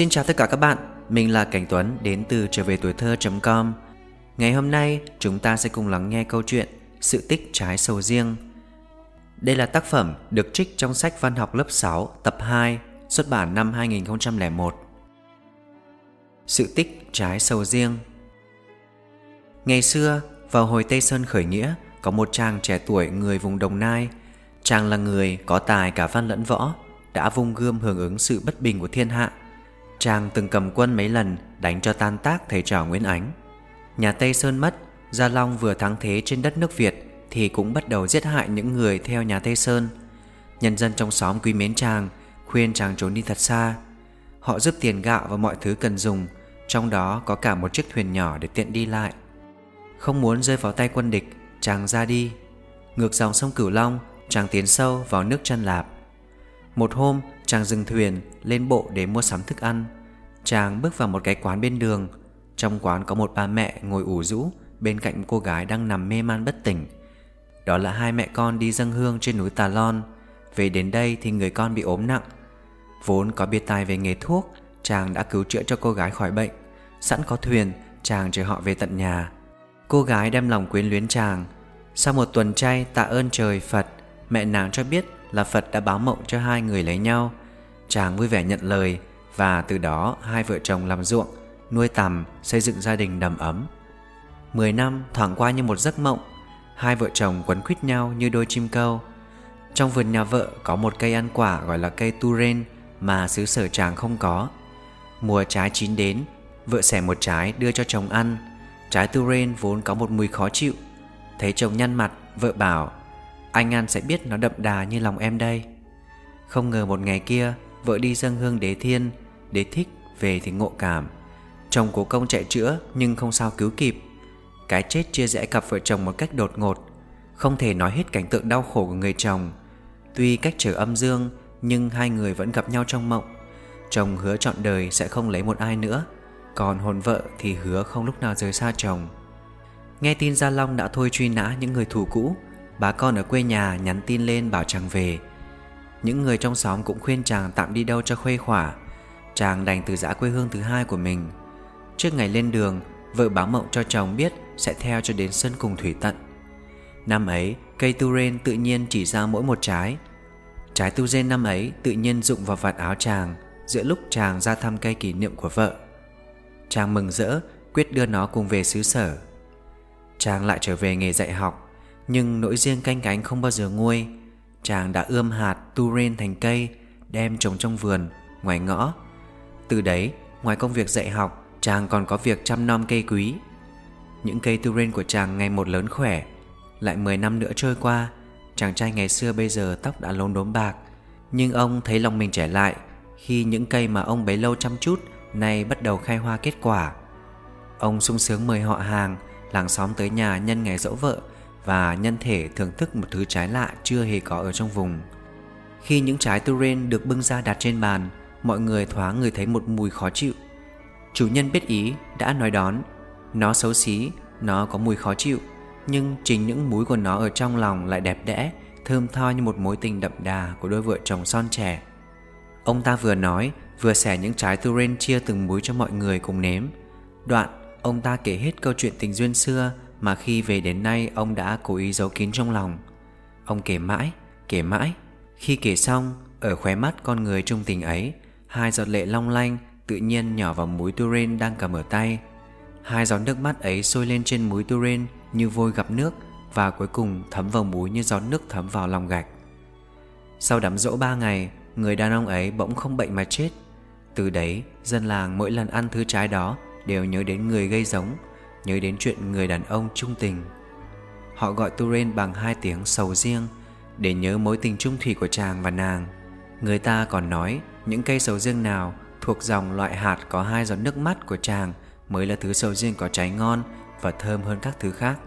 Xin chào tất cả các bạn, mình là Cảnh Tuấn đến từ trở về tuổi thơ.com Ngày hôm nay chúng ta sẽ cùng lắng nghe câu chuyện Sự tích trái sầu riêng. Đây là tác phẩm được trích trong sách văn học lớp 6 tập 2 xuất bản năm 2001 Sự tích trái sầu riêng. Ngày xưa, vào hồi Tây Sơn khởi nghĩa Có một chàng trẻ tuổi người vùng Đồng Nai. Chàng là người có tài cả văn lẫn võ Đã vung gươm hưởng ứng sự bất bình của thiên hạ. Chàng từng cầm quân mấy lần đánh cho tan tác thầy trò Nguyễn Ánh. Nhà Tây Sơn mất, Gia Long vừa thắng thế trên đất nước Việt thì cũng bắt đầu giết hại những người theo nhà Tây Sơn. Nhân dân trong xóm quý mến chàng, khuyên chàng trốn đi thật xa. Họ giúp tiền gạo và mọi thứ cần dùng, trong đó có cả một chiếc thuyền nhỏ để tiện đi lại. Không muốn rơi vào tay quân địch, chàng ra đi. Ngược dòng sông Cửu Long, chàng tiến sâu vào nước chân lạp. Một hôm chàng dừng thuyền lên bộ để mua sắm thức ăn Chàng bước vào một cái quán bên đường. Trong quán có một bà mẹ ngồi ủ rũ, Bên cạnh cô gái đang nằm mê man bất tỉnh. Đó là hai mẹ con đi dâng hương trên núi Tà Lon. Về đến đây thì người con bị ốm nặng. Vốn có biệt tài về nghề thuốc, Chàng đã cứu chữa cho cô gái khỏi bệnh. Sẵn có thuyền, Chàng chờ họ về tận nhà. Cô gái đem lòng quyến luyến chàng. Sau một tuần chay tạ ơn trời Phật, Mẹ nàng cho biết là Phật đã báo mộng cho hai người lấy nhau. Chàng vui vẻ nhận lời và từ đó hai vợ chồng làm ruộng, Nuôi tầm, xây dựng gia đình đầm ấm. Mười năm thoảng qua như một giấc mộng, Hai vợ chồng quấn quýt nhau như đôi chim câu. Trong vườn nhà vợ có một cây ăn quả gọi là cây turen Mà xứ sở chàng không có. Mùa trái chín đến, Vợ xẻ một trái đưa cho chồng ăn. Trái turen vốn có một mùi khó chịu. Thấy chồng nhăn mặt, Vợ bảo, Anh ăn sẽ biết nó đậm đà như lòng em đây. Không ngờ một ngày kia Vợ đi dâng hương đế thiên, Đế thích về thì ngộ cảm. Chồng cố công chạy chữa nhưng không sao cứu kịp. Cái chết chia rẽ cặp vợ chồng một cách đột ngột, Không thể nói hết cảnh tượng đau khổ của người chồng. Tuy cách trở âm dương, Nhưng hai người vẫn gặp nhau trong mộng. Chồng hứa trọn đời sẽ không lấy một ai nữa, Còn hồn vợ thì hứa không lúc nào rời xa chồng. Nghe tin Gia Long đã thôi truy nã những người thù cũ, Bà con ở quê nhà nhắn tin lên bảo chàng về những người trong xóm cũng khuyên chàng tạm đi đâu cho khuây khỏa. Chàng đành từ giã quê hương thứ hai của mình. Trước ngày lên đường, Vợ báo mộng cho chồng biết Sẽ theo cho đến sân cùng thủy tận. Năm ấy, cây tu rên tự nhiên chỉ ra mỗi một trái. Trái tu rên năm ấy tự nhiên rụng vào vạt áo chàng, Giữa lúc chàng ra thăm cây kỷ niệm của vợ. Chàng mừng rỡ, Quyết đưa nó cùng về xứ sở. Chàng lại trở về nghề dạy học, Nhưng nỗi riêng canh cánh không bao giờ nguôi. Chàng đã ươm hạt turen thành cây Đem trồng trong vườn, ngoài ngõ. Từ đấy, ngoài công việc dạy học Chàng còn có việc chăm nom cây quý. Những cây turen của chàng ngày một lớn khỏe. Lại 10 năm nữa trôi qua Chàng trai ngày xưa bây giờ tóc đã lốm đốm bạc. Nhưng ông thấy lòng mình trẻ lại Khi những cây mà ông bấy lâu chăm chút Nay bắt đầu khai hoa kết quả. Ông sung sướng mời họ hàng Làng xóm tới nhà nhân ngày dỗ vợ và nhân thể thưởng thức một thứ trái lạ chưa hề có ở trong vùng. Khi những trái Turin được bưng ra đặt trên bàn, mọi người thoáng người thấy một mùi khó chịu. Chủ nhân biết ý đã nói đón, nó xấu xí, nó có mùi khó chịu, nhưng chính những múi của nó ở trong lòng lại đẹp đẽ, thơm tho như một mối tình đậm đà của đôi vợ chồng son trẻ. Ông ta vừa nói, vừa xẻ những trái Turin chia từng múi cho mọi người cùng nếm. Đoạn, ông ta kể hết câu chuyện tình duyên xưa mà khi về đến nay ông đã cố ý giấu kín trong lòng. Ông kể mãi, kể mãi. Khi kể xong, ở khóe mắt con người trung tình ấy, hai giọt lệ long lanh tự nhiên nhỏ vào múi turen đang cầm ở tay. Hai giọt nước mắt ấy sôi lên trên múi turen như vôi gặp nước và cuối cùng thấm vào múi như giọt nước thấm vào lòng gạch. Sau đám dỗ ba ngày, người đàn ông ấy bỗng không bệnh mà chết. Từ đấy, dân làng mỗi lần ăn thứ trái đó đều nhớ đến người gây giống Nhớ đến chuyện người đàn ông trung tình. Họ gọi Turen bằng hai tiếng sầu riêng Để nhớ mối tình trung thủy của chàng và nàng. Người ta còn nói, Những cây sầu riêng nào Thuộc dòng loại hạt có hai giọt nước mắt của chàng Mới là thứ sầu riêng có trái ngon Và thơm hơn các thứ khác.